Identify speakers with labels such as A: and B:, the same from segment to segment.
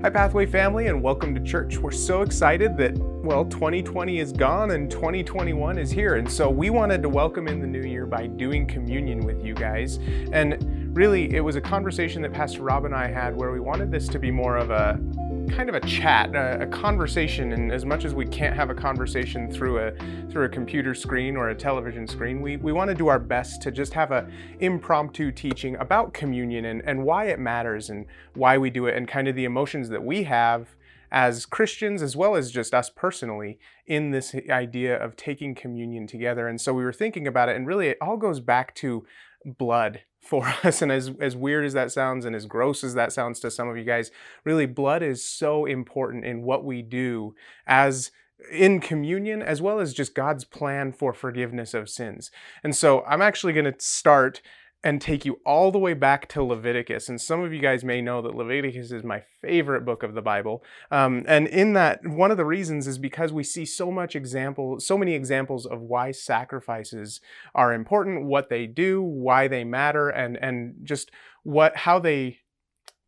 A: Hi, Pathway family, and welcome to church. We're so excited that, well, 2020 is gone and 2021 is here. And so we wanted to welcome in the new year by doing communion with you guys. And really, it was a conversation that Pastor Rob and I had where we wanted this to be more of a kind of a chat, a, a, conversation. And as much as we can't have a conversation through a through a computer screen or a television screen, we, we want to do our best to just have a impromptu teaching about communion and, and why it matters and why we do it and kind of the emotions that we have as Christians as well as just us personally in this idea of taking communion together. And so we were thinking about it, and really it all goes back to blood for us. And as, as weird as that sounds and as gross as that sounds to some of you guys, really, blood is so important in what we do as in communion as well as just God's plan for forgiveness of sins. And so I'm actually going to start and take you all the way back to Leviticus. And some of you guys may know that Leviticus is my favorite book of the Bible. Um, and in that, one of the reasons is because we see so much example, so many examples of why sacrifices are important, what they do, why they matter, and and just what how they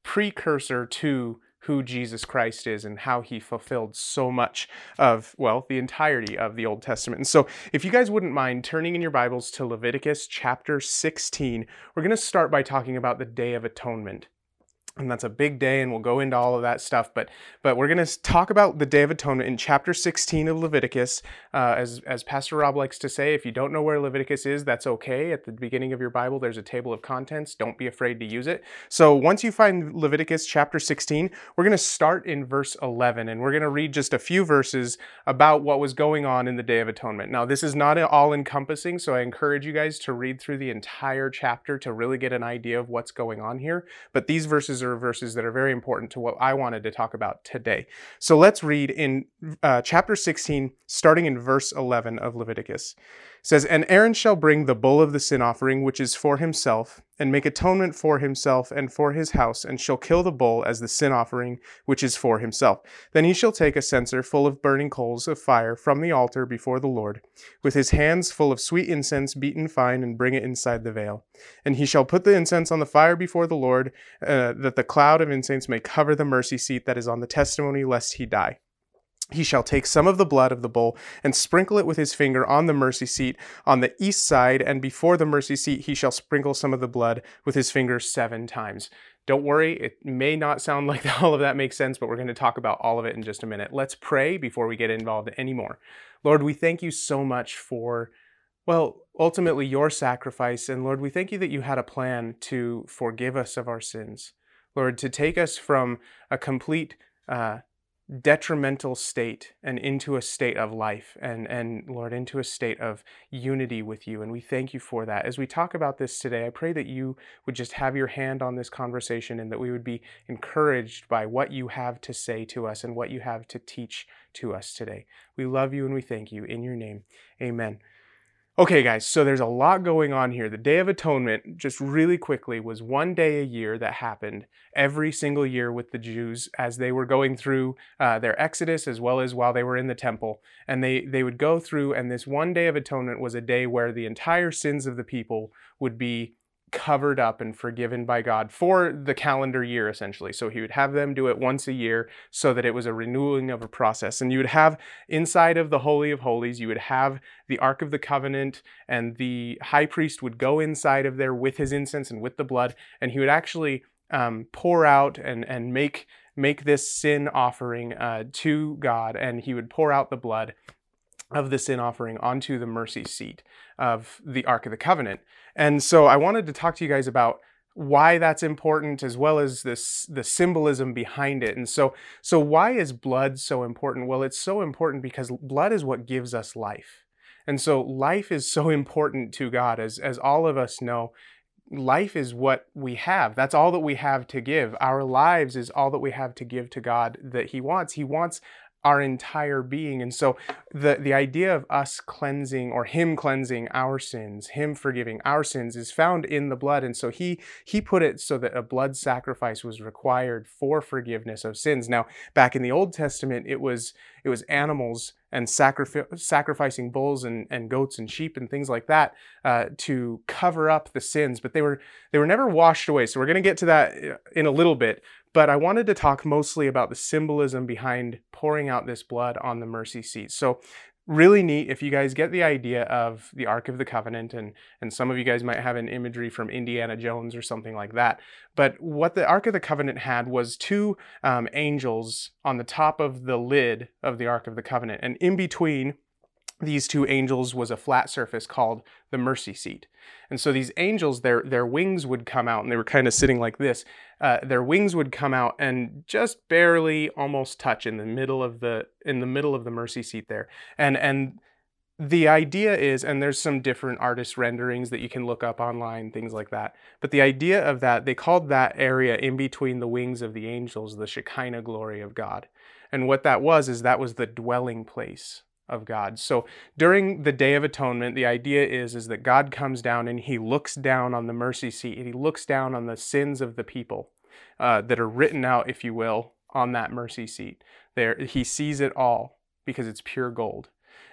A: precursor to who Jesus Christ is and how he fulfilled so much of, well, the entirety of the Old Testament. And so, if you guys wouldn't mind turning in your Bibles to Leviticus chapter 16, we're going to start by talking about the Day of Atonement and that's a big day and we'll go into all of that stuff but but we're going to talk about the day of atonement in chapter 16 of leviticus. Uh, as as pastor rob likes to say if you don't know where leviticus is that's okay. At the beginning of your bible there's a table of contents. Don't be afraid to use it. So once you find leviticus chapter 16 we're going to start in verse 11 and we're going to read just a few verses about what was going on in the day of atonement. Now this is not all encompassing so i encourage you guys to read through the entire chapter to really get an idea of what's going on here but these verses are verses that are very important to what I wanted to talk about today. So let's read in uh, chapter 16, starting in verse 11 of Leviticus says, And Aaron shall bring the bull of the sin offering, which is for himself, and make atonement for himself and for his house, and shall kill the bull as the sin offering, which is for himself. Then he shall take a censer full of burning coals of fire from the altar before the Lord, with his hands full of sweet incense beaten fine, and bring it inside the veil. And he shall put the incense on the fire before the Lord, uh, that the cloud of incense may cover the mercy seat that is on the testimony, lest he die. He shall take some of the blood of the bull and sprinkle it with his finger on the mercy seat on the east side, and before the mercy seat he shall sprinkle some of the blood with his finger seven times. Don't worry, it may not sound like all of that makes sense, but we're going to talk about all of it in just a minute. Let's pray before we get involved anymore. Lord, we thank you so much for, well, ultimately your sacrifice. And Lord, we thank you that you had a plan to forgive us of our sins. Lord, to take us from a complete uh, detrimental state and into a state of life and and Lord into a state of unity with you and we thank you for that. As we talk about this today I pray that you would just have your hand on this conversation and that we would be encouraged by what you have to say to us and what you have to teach to us today. We love you and we thank you. In your name amen Okay, guys, so there's a lot going on here. The Day of Atonement, just really quickly, was one day a year that happened every single year with the Jews as they were going through uh, their exodus as well as while they were in the temple. And they, they would go through, and this one Day of Atonement was a day where the entire sins of the people would be covered up and forgiven by God for the calendar year, essentially. So he would have them do it once a year so that it was a renewing of a process. And you would have inside of the Holy of Holies, you would have the Ark of the Covenant, and the high priest would go inside of there with his incense and with the blood, and he would actually um, pour out and, and make, make this sin offering uh, to God, and he would pour out the blood of the sin offering onto the mercy seat of the Ark of the Covenant. And so I wanted to talk to you guys about why that's important as well as this the symbolism behind it. And so so why is blood so important? Well, it's so important because blood is what gives us life. And so life is so important to God as as all of us know. Life is what we have. That's all that we have to give. Our lives is all that we have to give to God that He wants. He wants our entire being. And so the, the idea of us cleansing or him cleansing our sins, him forgiving our sins is found in the blood. And so he he put it so that a blood sacrifice was required for forgiveness of sins. Now, back in the Old Testament, it was it was animals and sacrifi- sacrificing bulls and, and goats and sheep and things like that uh, to cover up the sins, but they were they were never washed away. So we're going to get to that uh, in a little bit. But I wanted to talk mostly about the symbolism behind pouring out this blood on the mercy seat. So really neat if you guys get the idea of the Ark of the Covenant, and, and some of you guys might have an imagery from Indiana Jones or something like that. But what the Ark of the Covenant had was two um, angels on the top of the lid of the Ark of the Covenant, and in between these two angels was a flat surface called the mercy seat. And so these angels, their their wings would come out, and they were kind of sitting like this. Uh, their wings would come out and just barely, almost touch in the middle of the in the middle of the mercy seat there. And and the idea is, and there's some different artist renderings that you can look up online, things like that. But the idea of that, they called that area in between the wings of the angels the Shekinah glory of God. And what that was is that was the dwelling place of God. So during the Day of Atonement, the idea is, is that God comes down and he looks down on the mercy seat and he looks down on the sins of the people uh, that are written out, if you will, on that mercy seat. There, he sees it all because it's pure gold.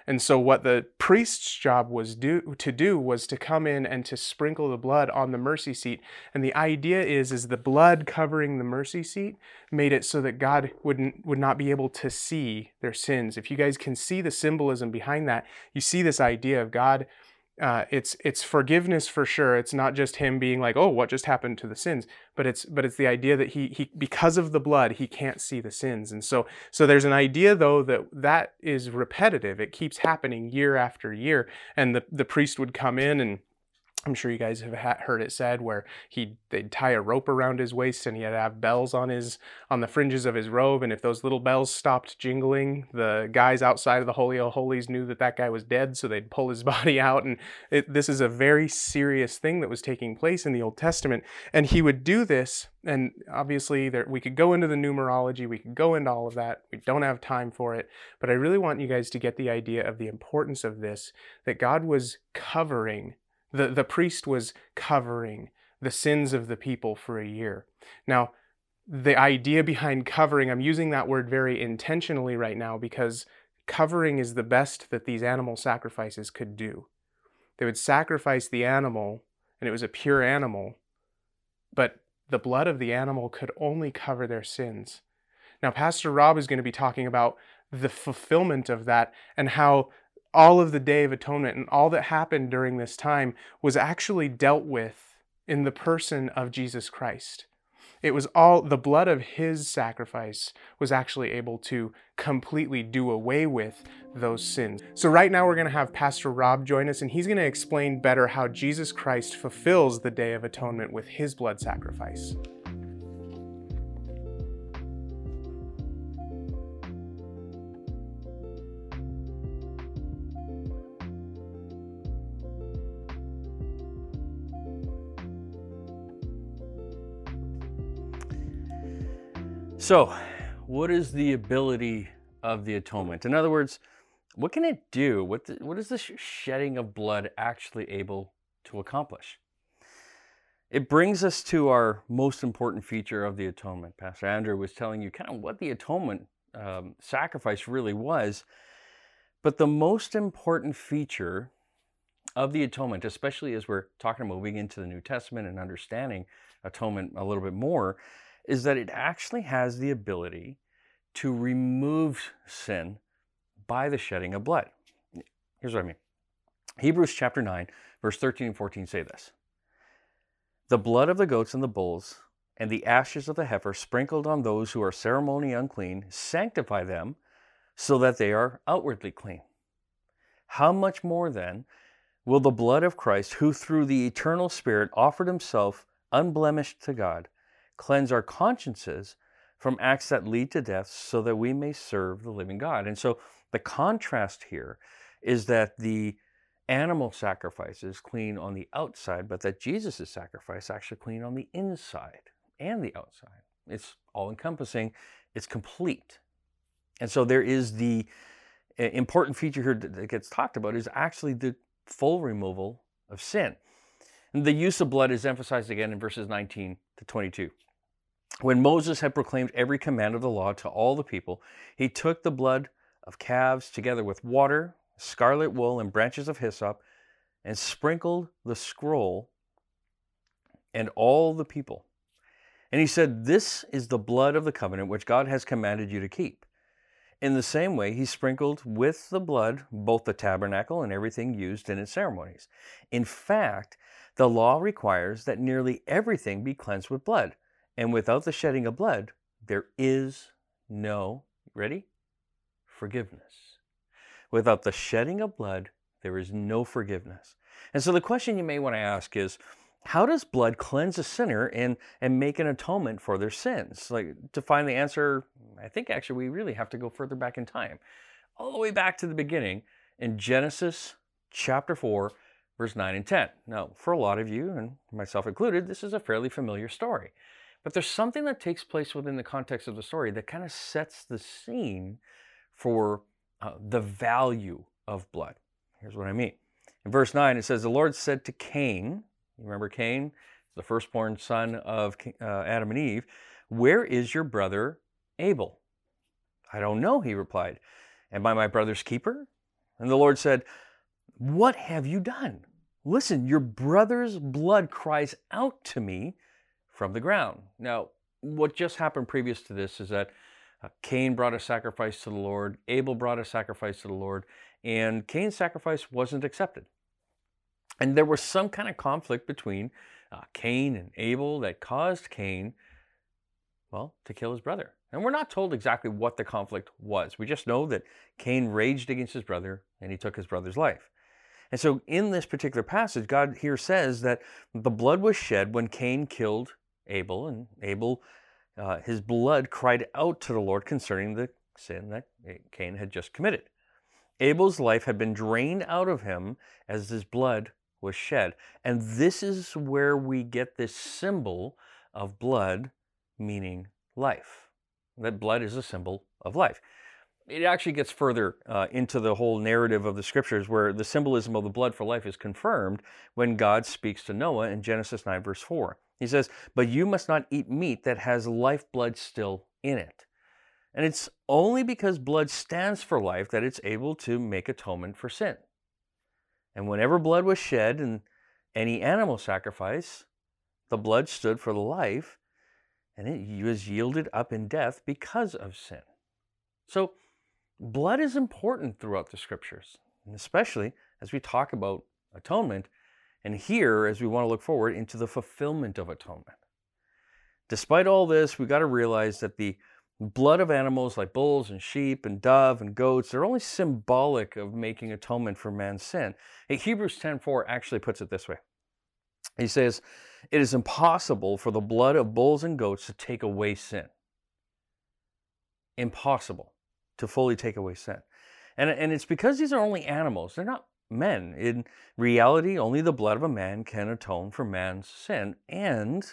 A: And so what the priest's job was do, to do was to come in and to sprinkle the blood on the mercy seat. And the idea is is the blood covering the mercy seat made it so that God wouldn't would not be able to see their sins. If you guys can see the symbolism behind that, you see this idea of God uh, it's it's forgiveness for sure. It's not just him being like, oh, what just happened to the sins, but it's but it's the idea that he he because of the blood he can't see the sins, and so so there's an idea though that that is repetitive. It keeps happening year after year, and the the priest would come in and I'm sure you guys have heard it said where he they'd tie a rope around his waist and he had to have bells on his on the fringes of his robe and if those little bells stopped jingling the guys outside of the holy of holies knew that that guy was dead so they'd pull his body out and it, this is a very serious thing that was taking place in the Old Testament and he would do this and obviously there we could go into the numerology we could go into all of that we don't have time for it but I really want you guys to get the idea of the importance of this that God was covering the, the priest was covering the sins of the people for a year. Now, the idea behind covering, I'm using that word very intentionally right now because covering is the best that these animal sacrifices could do. They would sacrifice the animal, and it was a pure animal, but the blood of the animal could only cover their sins. Now, Pastor Rob is going to be talking about the fulfillment of that and how all of the Day of Atonement and all that happened during this time was actually dealt with in the person of Jesus Christ. It was all the blood of his sacrifice was actually able to completely do away with those sins. So, right now, we're going to have Pastor Rob join us, and he's going to explain better how Jesus Christ fulfills the Day of Atonement with his blood sacrifice.
B: So, what is the ability of the atonement? In other words, what can it do? What, the, what is the shedding of blood actually able to accomplish? It brings us to our most important feature of the atonement. Pastor Andrew was telling you kind of what the atonement um, sacrifice really was. But the most important feature of the atonement, especially as we're talking about moving into the New Testament and understanding atonement a little bit more, is that it actually has the ability to remove sin by the shedding of blood. Here's what I mean Hebrews chapter 9, verse 13 and 14 say this The blood of the goats and the bulls and the ashes of the heifer sprinkled on those who are ceremonially unclean sanctify them so that they are outwardly clean. How much more then will the blood of Christ, who through the eternal Spirit offered himself unblemished to God, cleanse our consciences from acts that lead to death so that we may serve the living God. And so the contrast here is that the animal sacrifice is clean on the outside, but that Jesus' sacrifice actually clean on the inside and the outside. It's all encompassing, it's complete. And so there is the important feature here that gets talked about is actually the full removal of sin. And the use of blood is emphasized again in verses 19 to 22. When Moses had proclaimed every command of the law to all the people, he took the blood of calves together with water, scarlet wool, and branches of hyssop, and sprinkled the scroll and all the people. And he said, This is the blood of the covenant which God has commanded you to keep. In the same way, he sprinkled with the blood both the tabernacle and everything used in its ceremonies. In fact, the law requires that nearly everything be cleansed with blood, and without the shedding of blood, there is no, ready? Forgiveness. Without the shedding of blood, there is no forgiveness. And so the question you may want to ask is, how does blood cleanse a sinner and, and make an atonement for their sins? Like to find the answer, I think actually we really have to go further back in time, all the way back to the beginning in Genesis chapter 4, verse 9 and 10. Now, for a lot of you, and myself included, this is a fairly familiar story. But there's something that takes place within the context of the story that kind of sets the scene for uh, the value of blood. Here's what I mean. In verse 9, it says, The Lord said to Cain, you remember Cain, the firstborn son of uh, Adam and Eve, Where is your brother Abel? I don't know, he replied. Am I my brother's keeper? And the Lord said, What have you done? Listen, your brother's blood cries out to me from the ground. Now, what just happened previous to this is that uh, Cain brought a sacrifice to the Lord, Abel brought a sacrifice to the Lord, and Cain's sacrifice wasn't accepted. And there was some kind of conflict between uh, Cain and Abel that caused Cain, well, to kill his brother. And we're not told exactly what the conflict was. We just know that Cain raged against his brother and he took his brother's life. And so in this particular passage, God here says that the blood was shed when Cain killed Abel, and Abel, uh, his blood cried out to the Lord concerning the sin that Cain had just committed. Abel's life had been drained out of him as his blood was shed. And this is where we get this symbol of blood meaning life. That blood is a symbol of life. It actually gets further uh, into the whole narrative of the scriptures where the symbolism of the blood for life is confirmed when God speaks to Noah in Genesis 9, verse 4. He says, But you must not eat meat that has lifeblood still in it. And it's only because blood stands for life that it's able to make atonement for sin. And whenever blood was shed in any animal sacrifice, the blood stood for the life, and it was yielded up in death because of sin. So, blood is important throughout the scriptures, and especially as we talk about atonement, and here as we want to look forward into the fulfillment of atonement. Despite all this, we've got to realize that the blood of animals like bulls and sheep and dove and goats, they're only symbolic of making atonement for man's sin. Hebrews 10:4 actually puts it this way. He says, "It is impossible for the blood of bulls and goats to take away sin." Impossible to fully take away sin. And, and it's because these are only animals. They're not men. In reality, only the blood of a man can atone for man's sin. And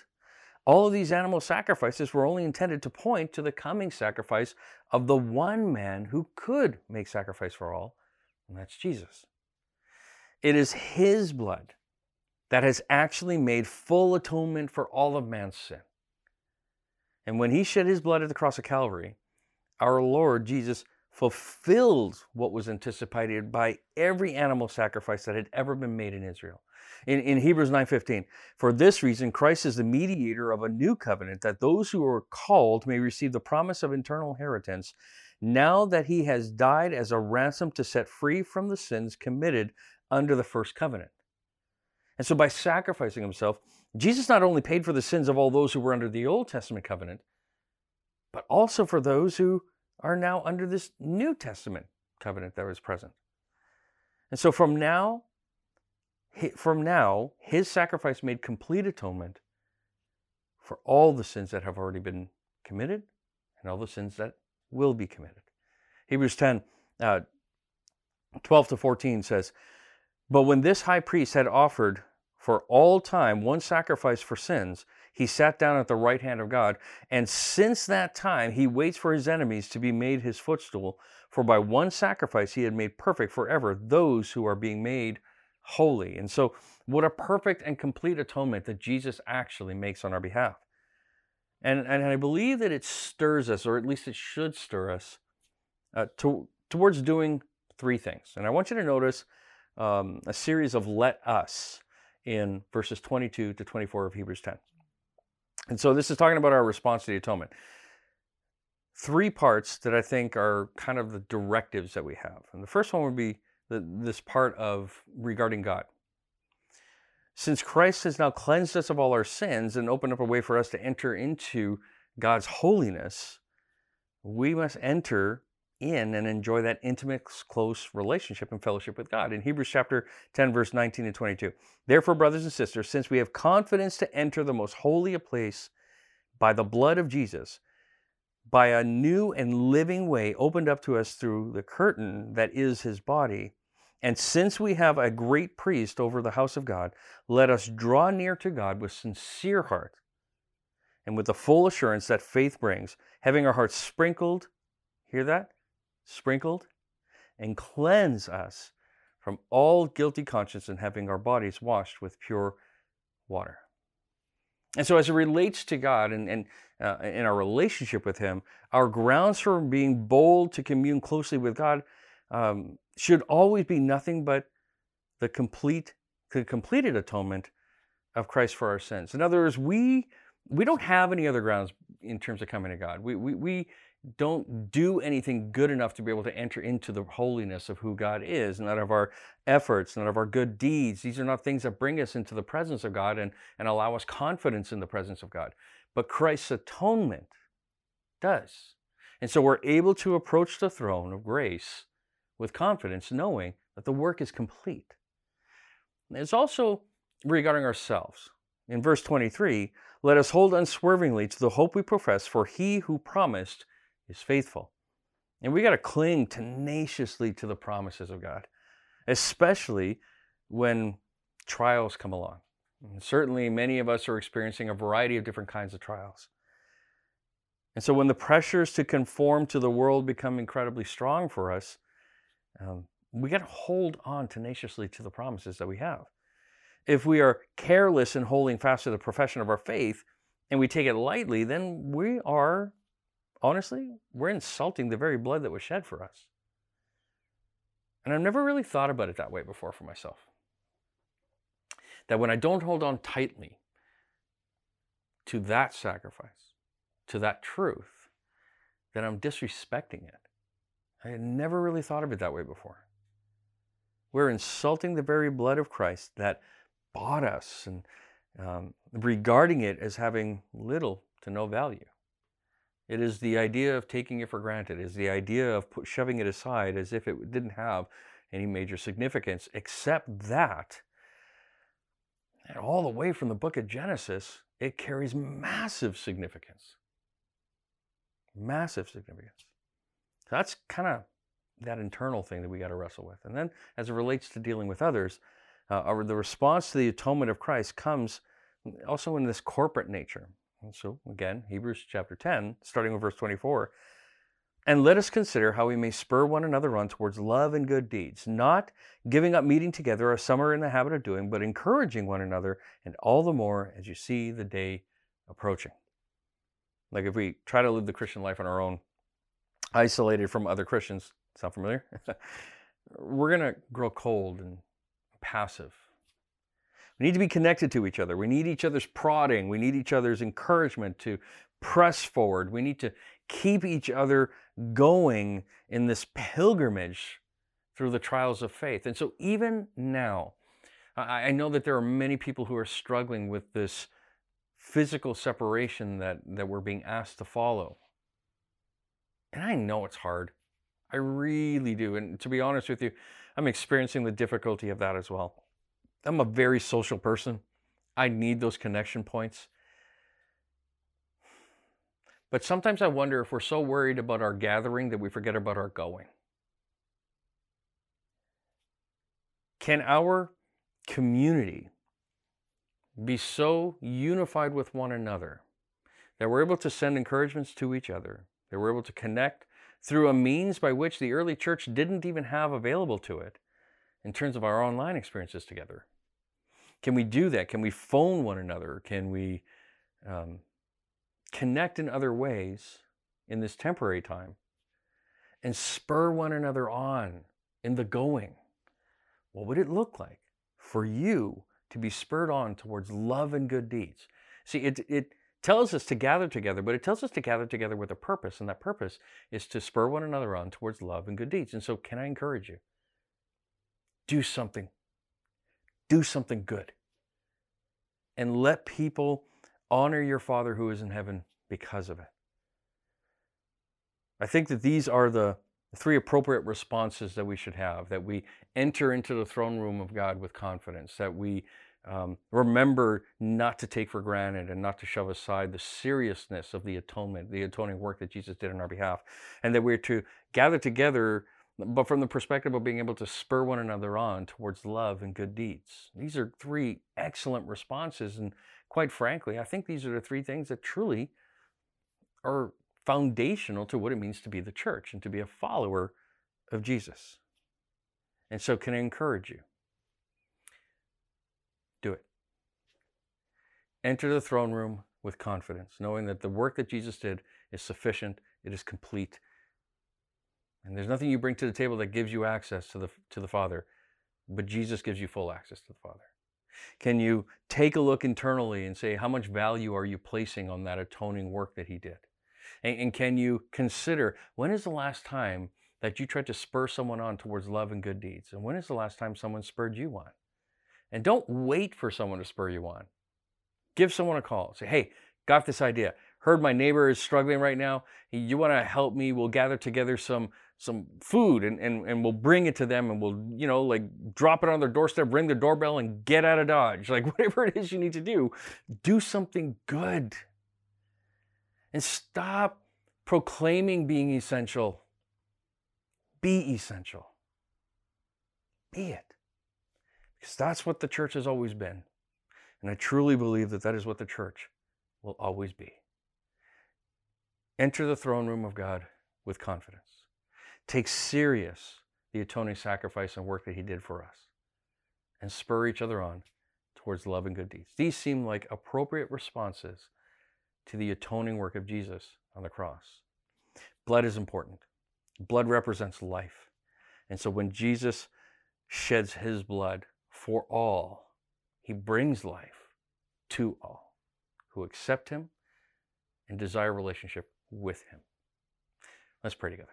B: all of these animal sacrifices were only intended to point to the coming sacrifice of the one man who could make sacrifice for all, and that's Jesus. It is his blood that has actually made full atonement for all of man's sin. And when he shed his blood at the cross of Calvary, our Lord Jesus fulfilled what was anticipated by every animal sacrifice that had ever been made in Israel in, in Hebrews 9:15. For this reason, Christ is the mediator of a new covenant, that those who are called may receive the promise of eternal inheritance, now that he has died as a ransom to set free from the sins committed under the first covenant. And so by sacrificing himself, Jesus not only paid for the sins of all those who were under the Old Testament covenant, but also for those who are now under this New Testament covenant that was present. And so from now from now, his sacrifice made complete atonement for all the sins that have already been committed and all the sins that will be committed. Hebrews 10, uh, 12 to 14 says, But when this high priest had offered for all time one sacrifice for sins, he sat down at the right hand of God. And since that time, he waits for his enemies to be made his footstool. For by one sacrifice, he had made perfect forever those who are being made holy. And so, what a perfect and complete atonement that Jesus actually makes on our behalf. And, and I believe that it stirs us, or at least it should stir us, uh, to, towards doing three things. And I want you to notice um, a series of let us in verses 22 to 24 of Hebrews 10. And so this is talking about our response to the atonement. Three parts that I think are kind of the directives that we have. And the first one would be the, this part of regarding God. Since Christ has now cleansed us of all our sins and opened up a way for us to enter into God's holiness, we must enter in and enjoy that intimate, close relationship and fellowship with God. In Hebrews chapter 10, verse 19 and 22. Therefore, brothers and sisters, since we have confidence to enter the most holy place by the blood of Jesus, by a new and living way opened up to us through the curtain that is his body, and since we have a great priest over the house of God, let us draw near to God with sincere heart and with the full assurance that faith brings, having our hearts sprinkled, hear that? Sprinkled, and cleanse us from all guilty conscience and having our bodies washed with pure water. And so, as it relates to God and, and uh, in our relationship with Him, our grounds for being bold to commune closely with God um, should always be nothing but the complete, the completed atonement of Christ for our sins. In other words, we we don't have any other grounds in terms of coming to God. We, we, we don't do anything good enough to be able to enter into the holiness of who God is, none of our efforts, none of our good deeds. These are not things that bring us into the presence of God and, and allow us confidence in the presence of God. But Christ's atonement does. And so we're able to approach the throne of grace with confidence, knowing that the work is complete. It's also regarding ourselves. In verse 23, let us hold unswervingly to the hope we profess, for he who promised is faithful. And we got to cling tenaciously to the promises of God, especially when trials come along. And certainly, many of us are experiencing a variety of different kinds of trials. And so, when the pressures to conform to the world become incredibly strong for us, um, we got to hold on tenaciously to the promises that we have if we are careless in holding fast to the profession of our faith and we take it lightly, then we are, honestly, we're insulting the very blood that was shed for us. And I've never really thought about it that way before for myself. That when I don't hold on tightly to that sacrifice, to that truth, that I'm disrespecting it. I had never really thought of it that way before. We're insulting the very blood of Christ that bought us and um, regarding it as having little to no value. It is the idea of taking it for granted, it is the idea of put, shoving it aside as if it didn't have any major significance, except that, and all the way from the book of Genesis, it carries massive significance. Massive significance. That's kind of that internal thing that we got to wrestle with. And then as it relates to dealing with others, uh, the response to the atonement of Christ comes also in this corporate nature. And so, again, Hebrews chapter 10, starting with verse 24. And let us consider how we may spur one another on towards love and good deeds, not giving up meeting together as some are in the habit of doing, but encouraging one another, and all the more as you see the day approaching. Like if we try to live the Christian life on our own, isolated from other Christians, sound familiar? We're going to grow cold and passive. We need to be connected to each other. We need each other's prodding. We need each other's encouragement to press forward. We need to keep each other going in this pilgrimage through the trials of faith. And so, even now, I know that there are many people who are struggling with this physical separation that, that we're being asked to follow. And I know it's hard. I really do. And to be honest with you, I'm experiencing the difficulty of that as well. I'm a very social person. I need those connection points. But sometimes I wonder if we're so worried about our gathering that we forget about our going. Can our community be so unified with one another that we're able to send encouragements to each other, that we're able to connect through a means by which the early church didn't even have available to it in terms of our online experiences together. Can we do that? Can we phone one another? Can we um, connect in other ways in this temporary time and spur one another on in the going? What would it look like for you to be spurred on towards love and good deeds? See, it, it tells us to gather together, but it tells us to gather together with a purpose, and that purpose is to spur one another on towards love and good deeds. And so, can I encourage you? Do something. Do something good. And let people honor your Father who is in heaven because of it. I think that these are the three appropriate responses that we should have that we enter into the throne room of God with confidence, that we um, remember not to take for granted and not to shove aside the seriousness of the atonement, the atoning work that Jesus did on our behalf, and that we're to gather together, but from the perspective of being able to spur one another on towards love and good deeds. These are three excellent responses, and quite frankly, I think these are the three things that truly are foundational to what it means to be the church and to be a follower of Jesus. And so, can I encourage you? Do it. Enter the throne room with confidence, knowing that the work that Jesus did is sufficient, it is complete. And there's nothing you bring to the table that gives you access to the, to the Father, but Jesus gives you full access to the Father. Can you take a look internally and say, how much value are you placing on that atoning work that He did? And, and can you consider when is the last time that you tried to spur someone on towards love and good deeds? And when is the last time someone spurred you on? And don't wait for someone to spur you on. Give someone a call. Say, hey, got this idea. Heard my neighbor is struggling right now. You want to help me? We'll gather together some some food and, and, and we'll bring it to them and we'll, you know, like drop it on their doorstep, ring the doorbell and get out of Dodge. Like whatever it is you need to do, do something good. And stop proclaiming being essential. Be essential. Be it. Because that's what the church has always been. And I truly believe that that is what the church will always be. Enter the throne room of God with confidence. Take serious the atoning sacrifice and work that he did for us. And spur each other on towards love and good deeds. These seem like appropriate responses to the atoning work of Jesus on the cross. Blood is important. Blood represents life. And so when Jesus sheds his blood for all, he brings life to all who accept him and desire relationship with him. Let's pray together.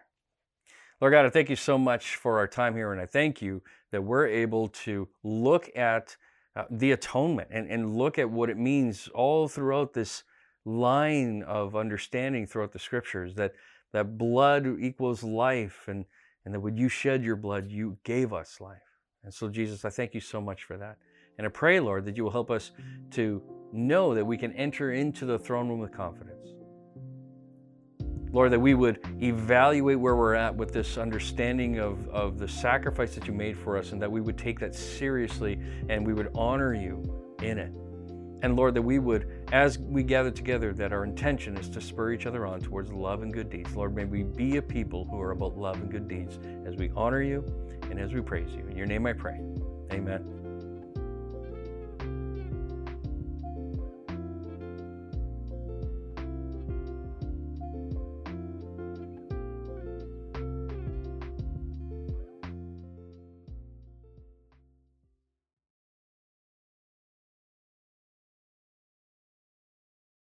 B: Lord God, I thank you so much for our time here, and I thank you that we're able to look at uh, the atonement and, and look at what it means all throughout this line of understanding throughout the scriptures that that blood equals life and and that when you shed your blood you gave us life. And so jesus i thank you so much for that. And i pray lord that you will help us to know that we can enter into the throne room with confidence lord that we would evaluate where we're at with this understanding of, of the sacrifice that you made for us and that we would take that seriously and we would honor you in it and Lord, that we would, as we gather together, that our intention is to spur each other on towards love and good deeds. Lord, may we be a people who are about love and good deeds as we honor you and as we praise you. In your name I pray. Amen.